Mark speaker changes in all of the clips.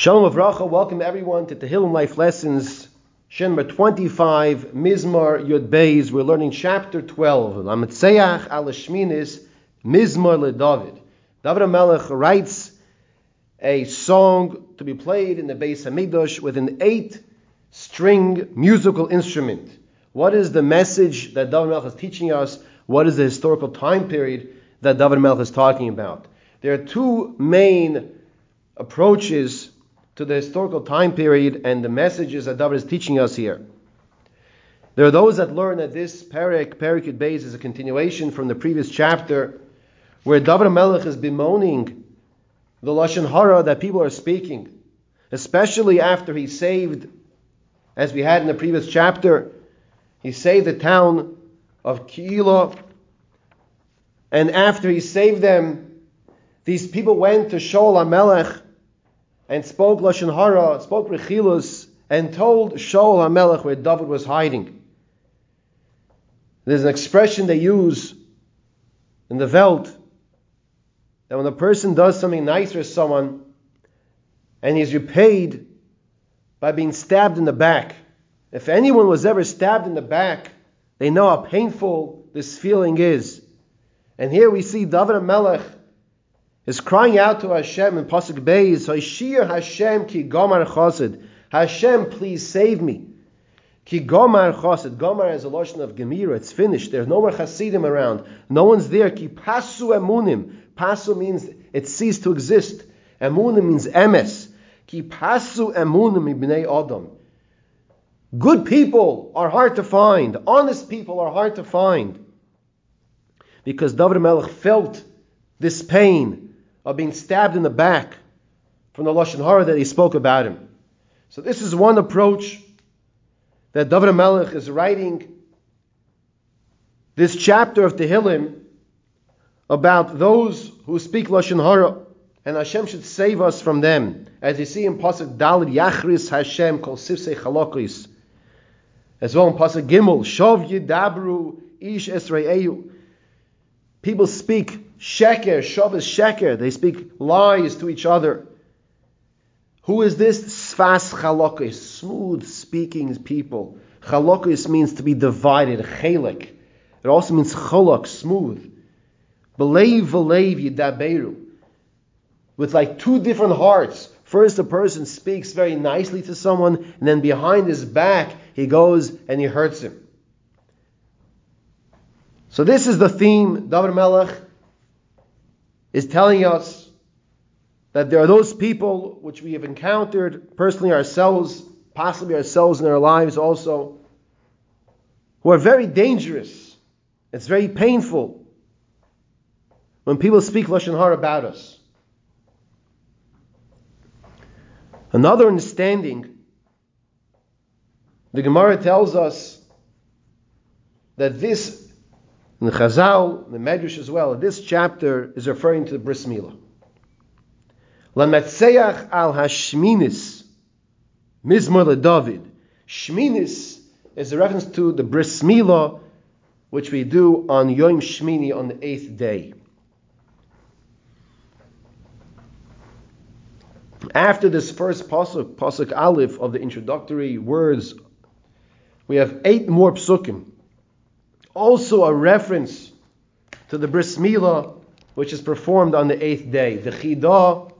Speaker 1: Shalom Avracha, welcome everyone to Tehillim Life Lessons, Shemar 25, Mizmar Yud Beis. We're learning chapter 12, Lametzeach al Shminis, Mizmar le David. HaMelech writes a song to be played in the Beis Hamikdash with an eight-string musical instrument. What is the message that David HaMelech is teaching us? What is the historical time period that David HaMelech is talking about? There are two main approaches to the historical time period and the messages that David is teaching us here. There are those that learn that this Perek Beis, is a continuation from the previous chapter where David Melech is bemoaning the Lashon Hara that people are speaking, especially after he saved, as we had in the previous chapter, he saved the town of Keilah, and after he saved them, these people went to Shaul HaMelech and spoke lashon hara, spoke rechilus, and told Shaul HaMelech where David was hiding. There's an expression they use in the Welt that when a person does something nice for someone and he's repaid by being stabbed in the back. If anyone was ever stabbed in the back, they know how painful this feeling is. And here we see David HaMelech is crying out to Hashem in Pasuk Beis, Hoshir Hashem ki gomar chassid. Hashem, please save me. Ki gomar chassid. Gomar is a lotion of Gemira. It's finished. There's no more chasidim around. No one's there. Ki pasu emunim. Pasu means it ceased to exist. Emunim means emes. Ki pasu emunim ibnei adam. Good people are hard to find. Honest people are hard to find. Because David Melech felt this pain of being stabbed in the back from the Lashon Hara that he spoke about him. So this is one approach that David Melech is writing this chapter of Tehillim about those who speak Lashon Hara, and Hashem should save us from them. As you see in Pasuk Dalid, Yachris Hashem kol sifsei chalokis. As well in Pasuk Gimel, Shov Yidabru Ish Esraeyu. People speak Sheker, Shabbos Sheker. They speak lies to each other. Who is this? Sfas Chalokis, smooth speaking people. Chalokis means to be divided, chelik. It also means cholok, smooth. Belev velev yidaberu. With like two different hearts. First, a person speaks very nicely to someone, and then behind his back, he goes and he hurts him. So this is the theme, David Melech is telling us that there are those people which we have encountered personally ourselves, possibly ourselves in our lives also, who are very dangerous. It's very painful when people speak Lashon Hara about us. Another understanding, the Gemara tells us that this in the Chazal, the Medrash as well, this chapter is referring to the Bris Milah. Lametzeach al Hashminis, Mizmor David. Shminis is a reference to the Bris Milah, which we do on Yom Shmini on the eighth day. After this first pasuk, pasuk Aleph of the introductory words, we have eight more psukim also a reference to the bris milah, which is performed on the eighth day. The Chidah,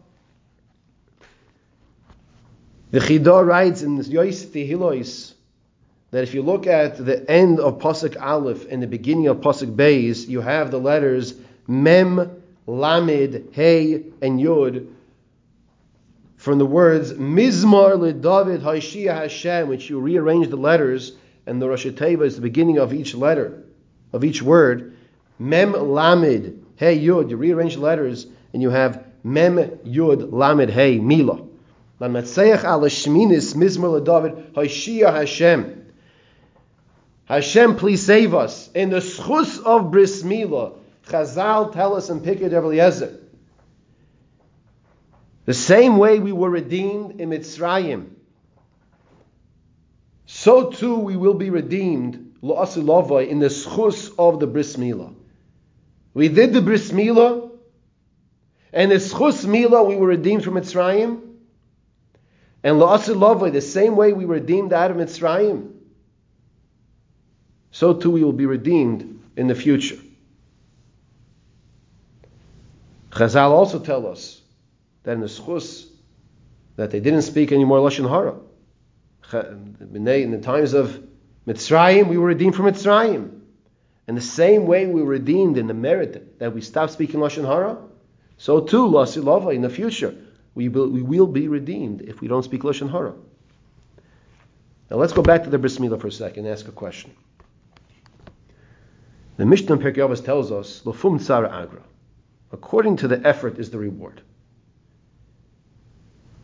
Speaker 1: the Chidah writes in Yois Tehilois that if you look at the end of Pasuk Aleph and the beginning of Pasuk Beis, you have the letters Mem, Lamed, Hey, and Yud from the words Mizmar le David Haishia Hashem, which you rearrange the letters and the Rosh Teva is the beginning of each letter, of each word. Mem Lamed Hey Yud. You rearrange the letters and you have Mem Yud Lamed Hey Mila. Lametzeach al Shminis Mizmor David Hashia Hashem. Hashem, please save us. In the schus of Bris Mila, Chazal tell us in Pikir Eliezer. The same way we were redeemed in Mitzrayim so too we will be redeemed lo'asilavai in the schus of the bris milah. We did the bris milah, and the schus milah we were redeemed from Mitzrayim, And la'asilavai, the same way we were redeemed out of Mitzrayim, so too we will be redeemed in the future. Chazal also tell us that in the schus that they didn't speak any more lashon hara. In the times of Mitzrayim, we were redeemed from Mitzrayim. In the same way we were redeemed in the merit that we stopped speaking lashon hara, so too lasilava in the future we will, we will be redeemed if we don't speak lashon hara. Now let's go back to the bris milah for a second and ask a question. The Mishnah in tells us, "Lofum tzara agra." According to the effort is the reward.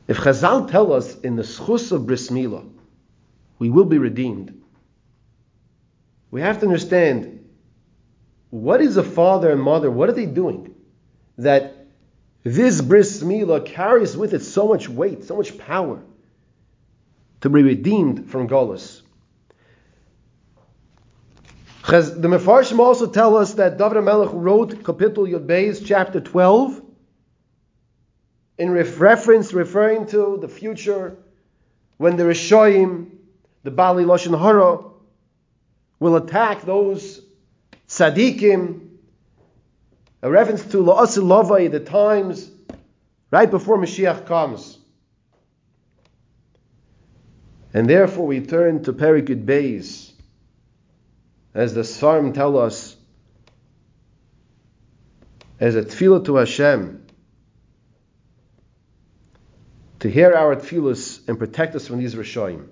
Speaker 1: If Chazal tell us in the schus of bris milah, we will be redeemed. We have to understand what is a father and mother, what are they doing? That this bris milah carries with it so much weight, so much power to be redeemed from Golas. The Mefarshim also tell us that David Melech wrote Kapitel Yud chapter 12, in reference, referring to the future when the Rishoyim, the Bali Lashon Hara, will attack those tzaddikim, a reference to La'asil the times right before Mashiach comes. And therefore we turn to Perikid Beis, as the Svarim tell us, as a tefillah to Hashem, to hear our tefillahs and protect us from these Rishoyim.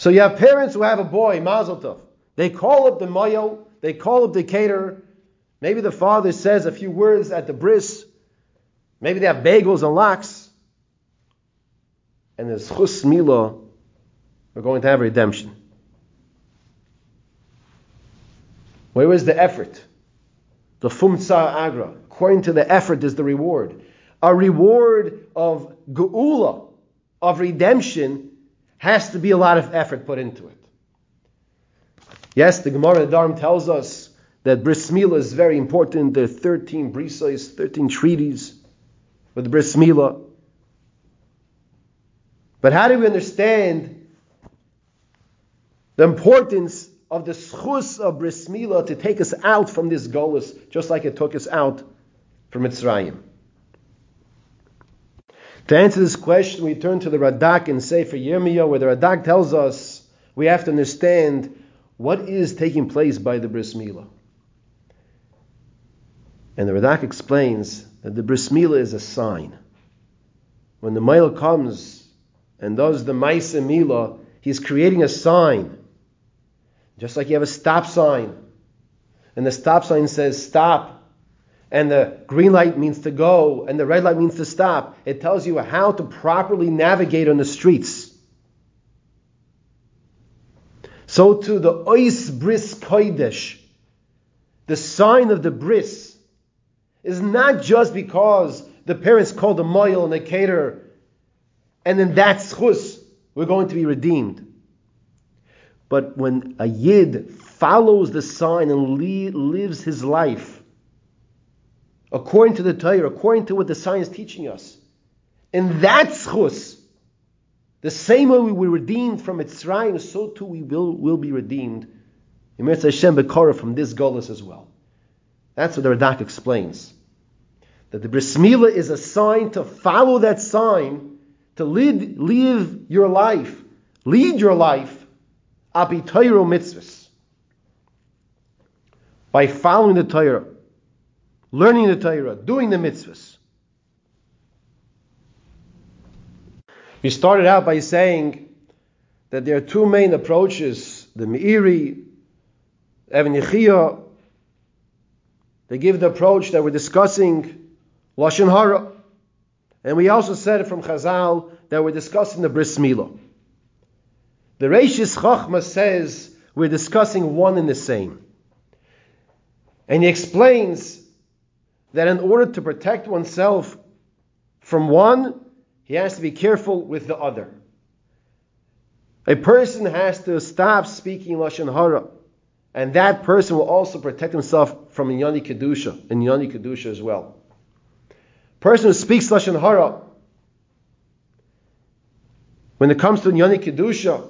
Speaker 1: So you have parents who have a boy, Mazel Tov. They call up the moyo, they call up the caterer. Maybe the father says a few words at the bris. Maybe they have bagels and lox. And there's chus mila. We're going to have redemption. Where was the effort? The fumtsa agra. According to the effort is the reward. A reward of geula, of redemption, has to be a lot of effort put into it. Yes, the Gemara Dharm tells us that bris is very important. There are 13 brisas, 13 treaties the bris. But how do we understand the importance of the schus of bris to take us out from this golus, just like it took us out from Mitzrayim? To answer this question, we turn to the Radak and Sefer Yirmiyah, where the Radak tells us we have to understand what is taking place by the Bris Milah. And the Radak explains that the Bris Milah is a sign. When the male comes and does the Maisa Milah, he's creating a sign. Just like you have a stop sign. And the stop sign says stop and the green light means to go, and the red light means to stop. It tells you how to properly navigate on the streets. So to the Ois Bris Kodesh, the sign of the bris, is not just because the parents called the moil and the caterer, and then that's chus, we're going to be redeemed. But when a yid follows the sign and lives his life according to the Torah, according to what the science is teaching us. And that's chus. The same way we were redeemed from Mitzrayim, so too we will, will be redeemed. Emetz Hashem Bekara from this Golas as well. That's what the Radak explains. That the Bris is a sign to follow that sign, to lead, live your life, lead your life, abitayro mitzvahs. By following the Torah learning the Torah, doing the mitzvahs. We started out by saying that there are two main approaches the Meiri, Even Yechia. They give the approach that we're discussing Lashon Hara. And we also said from Chazal that we're discussing the Bris Milah. The Reishis Chachma says we're discussing one and the same. And he explains that in order to protect oneself from one, he has to be careful with the other. A person has to stop speaking lashon hara, and that person will also protect himself from inyani kedusha, and inyani kedusha as well. Person who speaks lashon hara, when it comes to Nyani Kedusha,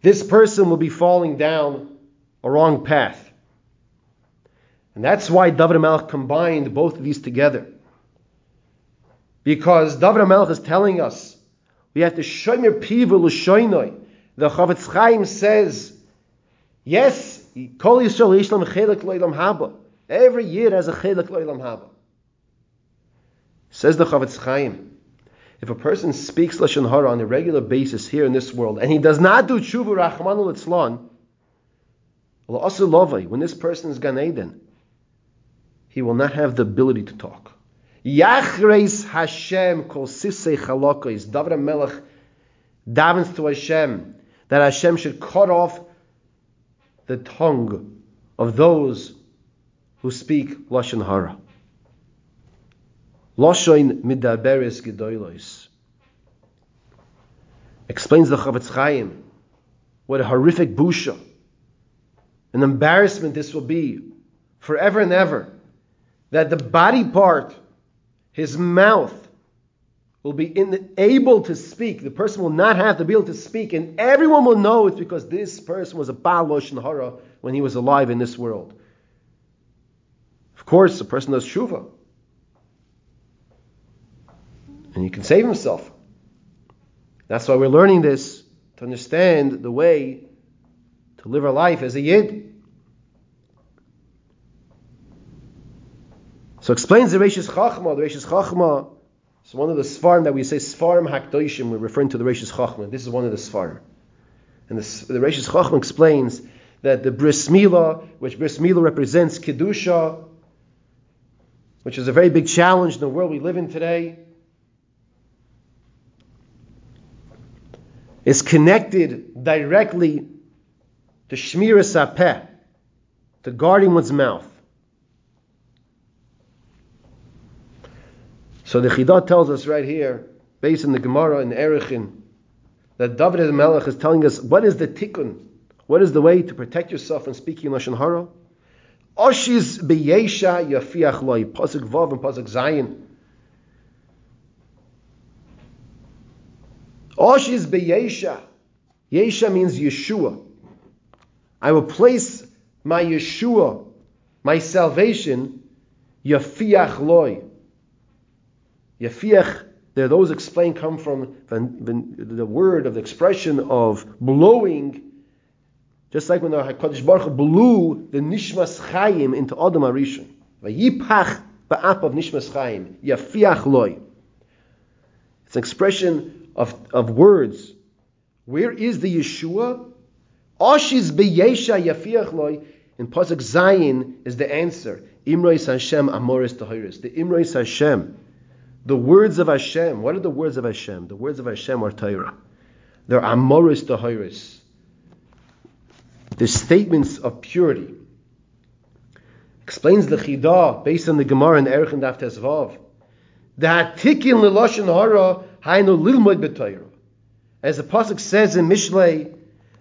Speaker 1: this person will be falling down a wrong path. And that's why David Melech combined both of these together. Because David Melech is telling us we have to shomer pivu l'shoinoi. The Chofetz Chaim says, yes, Kol Yisrael Yishlam chelik lo'ilam haba. Every year has a chelik lo'ilam haba. Says the Chofetz Chaim, if a person speaks lashon hara on a regular basis here in this world and he does not do tshuva rachmanu litzlan, when this person is Gan Eden, he will not have the ability to talk. Yachreis Hashem kol sisei chalokos. David Melech davens to Hashem that Hashem should cut off the tongue of those who speak lashon hara. Lashon midaberes gedolos. Explains the Chofetz Chaim what a horrific busha, an embarrassment this will be forever and ever. That the body part his mouth will be in, able to speak. The person will not have to be able to speak, and everyone will know it's because this person was a Baal Lashon Hara when he was alive in this world. Of course, the person does Shuva. And he can save himself. That's why we're learning this to understand the way to live our life as a Yid. So explains the Reishis Chachma. The Reishis Chachma is one of the Svarim that we say Svarim Hakdoishim. We're referring to the Reishis Chachma. This is one of the Svarim. And the, the Reishis Chachma explains that the Bris Milah, which Bris Milah represents Kedusha, which is a very big challenge in the world we live in today, is connected directly to Shmira Sapeh, to guarding one's mouth. So the Chidah tells us right here, based on the Gemara in Erechin, that David Melech is telling us what is the tikkun, what is the way to protect yourself from speaking lashon hara. Oshiz beyesha yafiach loy pasuk vav and pasuk zayin. Oshiz beyesha. Yesha means Yeshua. I will place my Yeshua, my salvation, yafiach loy Yafiach, there those explain come from the, word of the expression of blowing, just like when the Hakadosh Baruch blew the nishmas chayim into Adam Arishon. Vayipach ba'ap of nishmas chayim yafiach loy. It's an expression of, of words. Where is the Yeshua? Oshiz beyesha yafiach loy. In pasuk Zayin is the answer. Imrois Hashem amoris tahiris. The Imrois Hashem the words of Hashem. What are the words of Hashem? The words of Hashem are Torah. They're Amoris Tahiris. They're statements of purity. Explains the Chidah based on the Gemara in Erechin Daf Tesvav. The Hatikin Liloshin Hara Hainu Lilmoid B'Torah. As the pasuk says in Mishlei,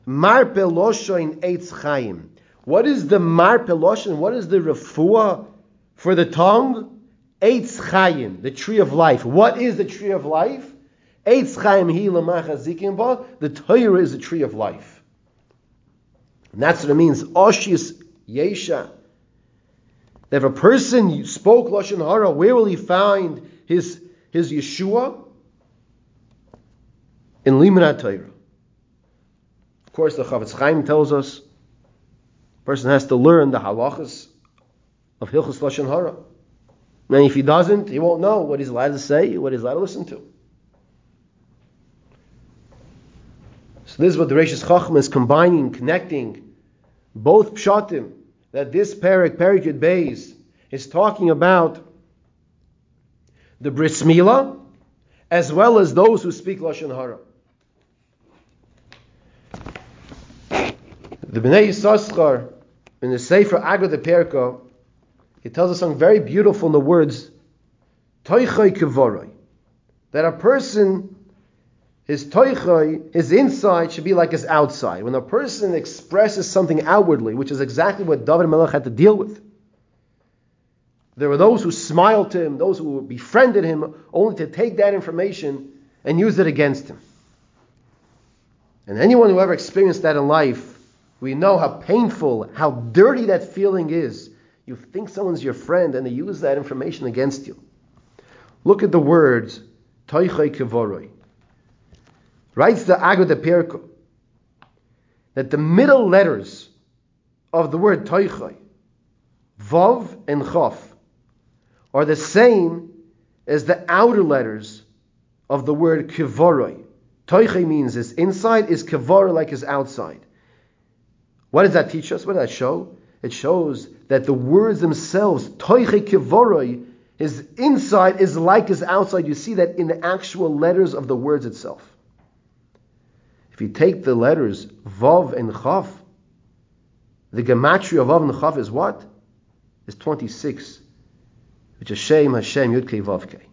Speaker 1: Mar Peloshoin Eitz Chaim. What is the Mar Peloshin? What is the refuah for the tongue? Eitz Chaim, the tree of life. What is the tree of life? Eitz Chaim hi l'machazikim ba. The Torah is the tree of life. And that's what it means. Oshis Yesha. That if a person spoke Lashon Hara, where will he find his, his Yeshua? In Limanat Torah. Of course, the Chofetz Chaim tells us a person has to learn the halachas of Hilchas Lashon Hara. And if he doesn't, he won't know what he's allowed to say, what he's allowed to listen to. So this is what the Reishis Chachma is combining, connecting both pshatim. That this parak, Yud Beis, is talking about the Bris Milah, as well as those who speak Lashon Hara. The Bnei Yissaschar, in the Sefer Agad Perka, he tells us something very beautiful in the words, Toichai Kevoroi. That a person, his toichai, his inside should be like his outside. When a person expresses something outwardly, which is exactly what David Melech had to deal with, There were those who smiled to him, those who befriended him, only to take that information and use it against him. And anyone who ever experienced that in life, we know how painful, how dirty that feeling is. You think someone's your friend and they use that information against you. Look at the words, Toichai Kevoroi. Writes the Agro de Pirko that the middle letters of the word Toichai, Vav and Chof, are the same as the outer letters of the word Kevoroi. Toiche means his inside is Kevora like his outside. What does that teach us? What does that show? It shows that the words themselves, Toiche Kevoroi, his inside is like his outside. You see that in the actual letters of the words itself. If you take the letters Vav and Chav, the gematria of Vav and Chav is what? Is 26, which is Shem Hashem Yud Kei Vav Kei.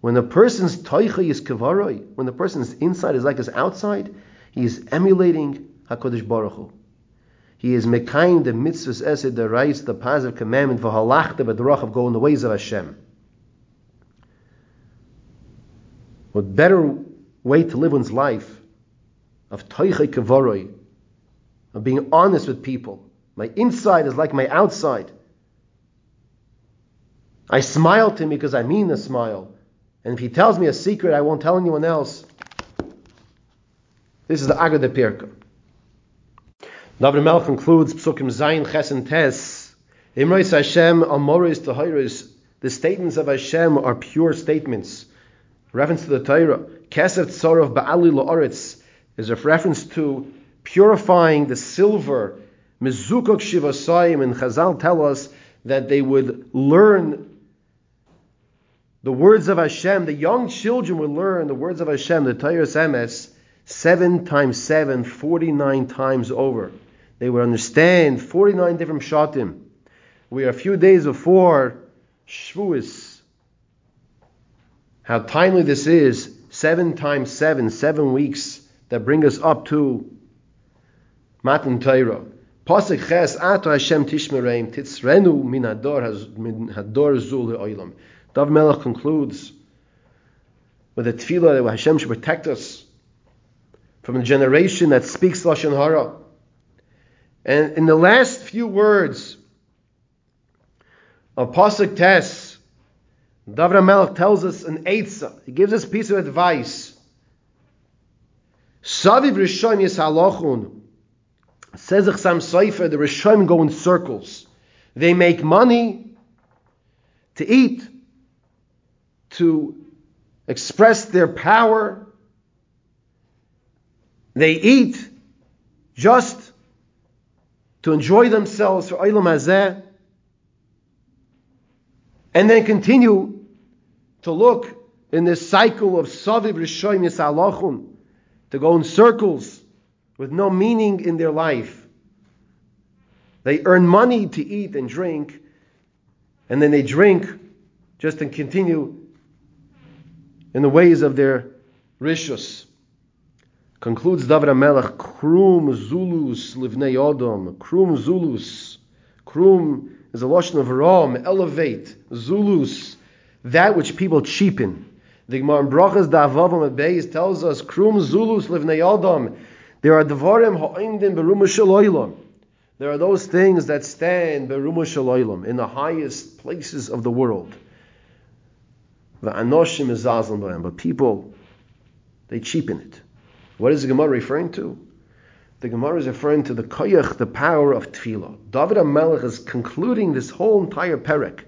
Speaker 1: When a person's toicha is kavaroi, when the person's inside is like his outside, he is emulating Hakadosh Baruch Hu. He is mekayim the mitzvahs esed the rights, the positive commandment for halachta b'derach of going the ways of Hashem. What better way to live one's life of toicha kavaroi, of being honest with people. My inside is like my outside. I smile to him because I mean the smile. And if he tells me a secret I won't tell anyone else, this is the Agad Pirka. David Mel concludes Psukim Zayin Chesen Tes. Imrois Hashem Amoris Tahiris. The statements of Hashem are pure statements. Reference to the Torah. Keset Tzorov Ba'ali La'oretz is a reference to purifying the silver. Mizukok Shivasayim and Chazal tell us that they would learn the words of Hashem, the young children will learn the words of Hashem, the Torah Emes, seven times seven, 49 times over. They would understand 49 different shatim. We are a few days before Shavuos. How timely this is. Seven times seven, seven weeks that bring us up to Matan Torah. Pasuk Ches, Ato Hashem Tishmereim, Titzrenu min hador zul oilam. Dav Melech concludes with a tefillah that Hashem should protect us from the generation that speaks lashon hara. And in the last few words of pasuk tes, David Melech tells us an eitzah. He gives us a piece of advice. Saviv Rishon Yishalachun says Chassam Sofer, the Rishon go in circles. They make money to eat to express their power. They eat just to enjoy themselves for Olam Hazeh, and then continue to look in this cycle of Saviv Rishoyim Yisalachum, to go in circles with no meaning in their life. They earn money to eat and drink, and then they drink just to continue in the ways of their rishus. Concludes David Amelech, Krum Zulus Livnei Odom, Krum Zulus. Krum is a lotion of Ram, elevate, Zulus, that which people cheapen. The Gemara in Brachas Da'avavam at Beis tells us, Krum Zulus Livnei Odom. There are Devarim Ha'imdim Beruma Shaloilam. There are those things that stand Beruma Shaloilam, in the highest places of the world. The Anoshim is but people, they cheapen it. What is the Gemara referring to? The Gemara is referring to the koyach, the power of tefillah. David HaMelech is concluding this whole entire perek,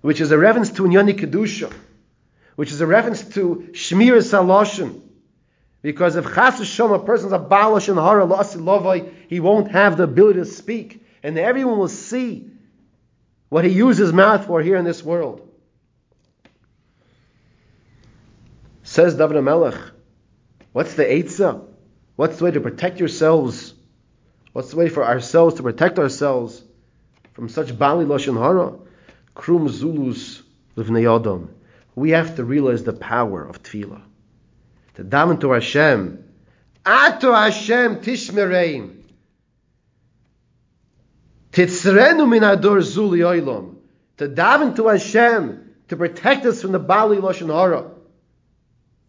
Speaker 1: which is a reference to Inyani Kedusha, which is a reference to Shmir Saloshin. Because if Chas Hashem, a person's a Balash and Hara Lovai, he won't have the ability to speak. And everyone will see what he uses his mouth for here in this world. Says David Melech, what's the Eitzah? What's the way to protect yourselves? What's the way for ourselves to protect ourselves from such Bali Lashon Hara? Krum Zulus Livnei. We have to realize the power of Tefillah. To daven to Hashem. Ato Hashem Tishmereim. Titzrenu min ador zuli oilam. to daven to Hashem to protect us from the Bali Lashon Hara.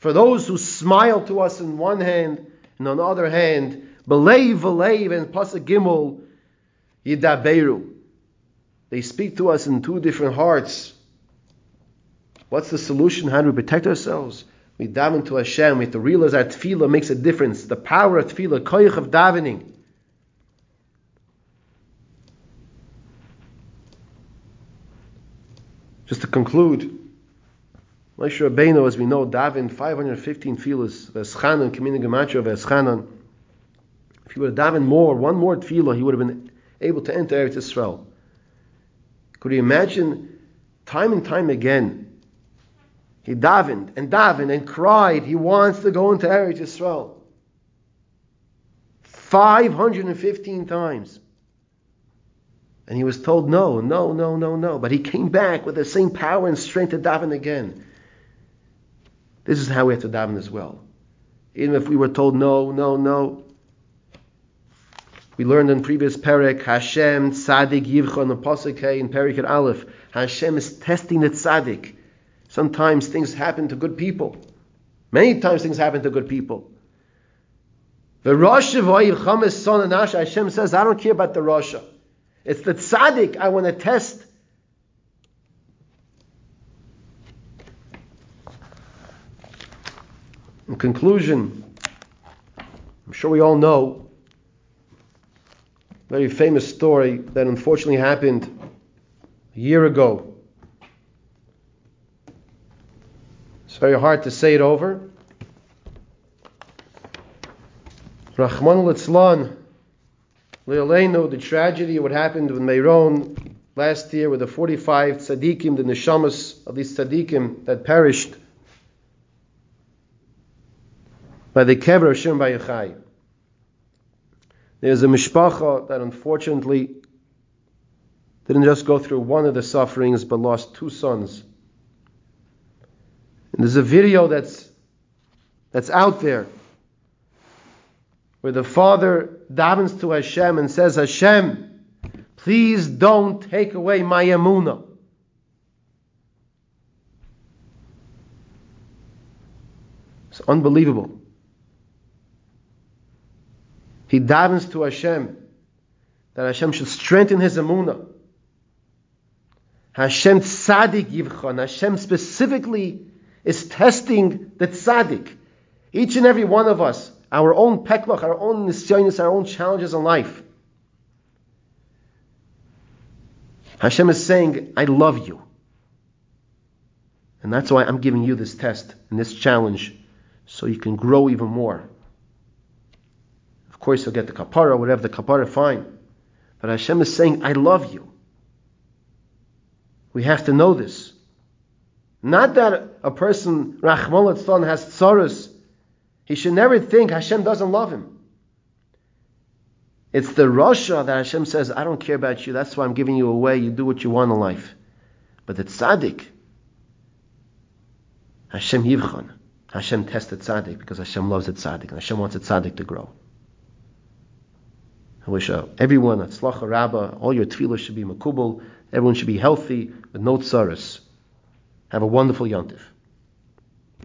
Speaker 1: For those who smile to us in one hand, and on the other hand, believe, believe, and Pasuk Gimel, Yidaberu. They speak to us in two different hearts. What's the solution? How do we protect ourselves? We daven to Hashem. We have to realize our tefillah makes a difference. The power of tefillah, koyach of davening. Just to conclude, Moshe Rabbeinu, as we know, davened 515 tefillahs, v'eschanan, kamina gematria v'eschanan. If he would have davened more, one more tefillah, he would have been able to enter Eretz Yisrael. Could you imagine, time and time again, he davened and davened and cried, he wants to go into Eretz Yisrael. 515 times. And he was told no, no, no, no, no. But he came back with the same power and strength to daven again. This is how we have to daven as well. Even if we were told no, no, no. We learned in previous Perek, Hashem Tzadik Yivcha the in Perek Aleph. Hashem is testing the Tzadik. Sometimes things happen to good people. Many times things happen to good people. The Rosh son and Hashem says, I don't care about the Rosh. It's the tzaddik I want to test. In conclusion, I'm sure we all know a very famous story that unfortunately happened a year ago. It's very hard to say it over. Rahman al Le'aleinu, the tragedy of what happened with Meron last year with the 45 tzaddikim, the neshamas of these tzaddikim that perished by the kever of Shem Yochai. There's a mishpacha that unfortunately didn't just go through one of the sufferings but lost two sons. And there's a video that's that's out there where the father davens to Hashem and says, Hashem, please don't take away my emuna. It's unbelievable. He davens to Hashem that Hashem should strengthen his emuna. Hashem tzaddik yivchan. Hashem specifically is testing the tzaddik. Each and every one of us our own peklach, our own nisyonis, our own challenges in life. Hashem is saying, I love you. And that's why I'm giving you this test and this challenge so you can grow even more. Course, you'll get the kapara, whatever the kapara, fine. But Hashem is saying, I love you. We have to know this. Not that a person, Rahman has tsaras he should never think Hashem doesn't love him. It's the Rasha that Hashem says, I don't care about you, that's why I'm giving you away, you do what you want in life. But the tzaddik, Hashem yivchan, Hashem tested tzaddik because Hashem loves the tzaddik and Hashem wants the tzaddik to grow. I wish uh, everyone at Slacha Rabbah, all your tefillah should be makubal, everyone should be healthy with no tsaras. Have a wonderful yontif.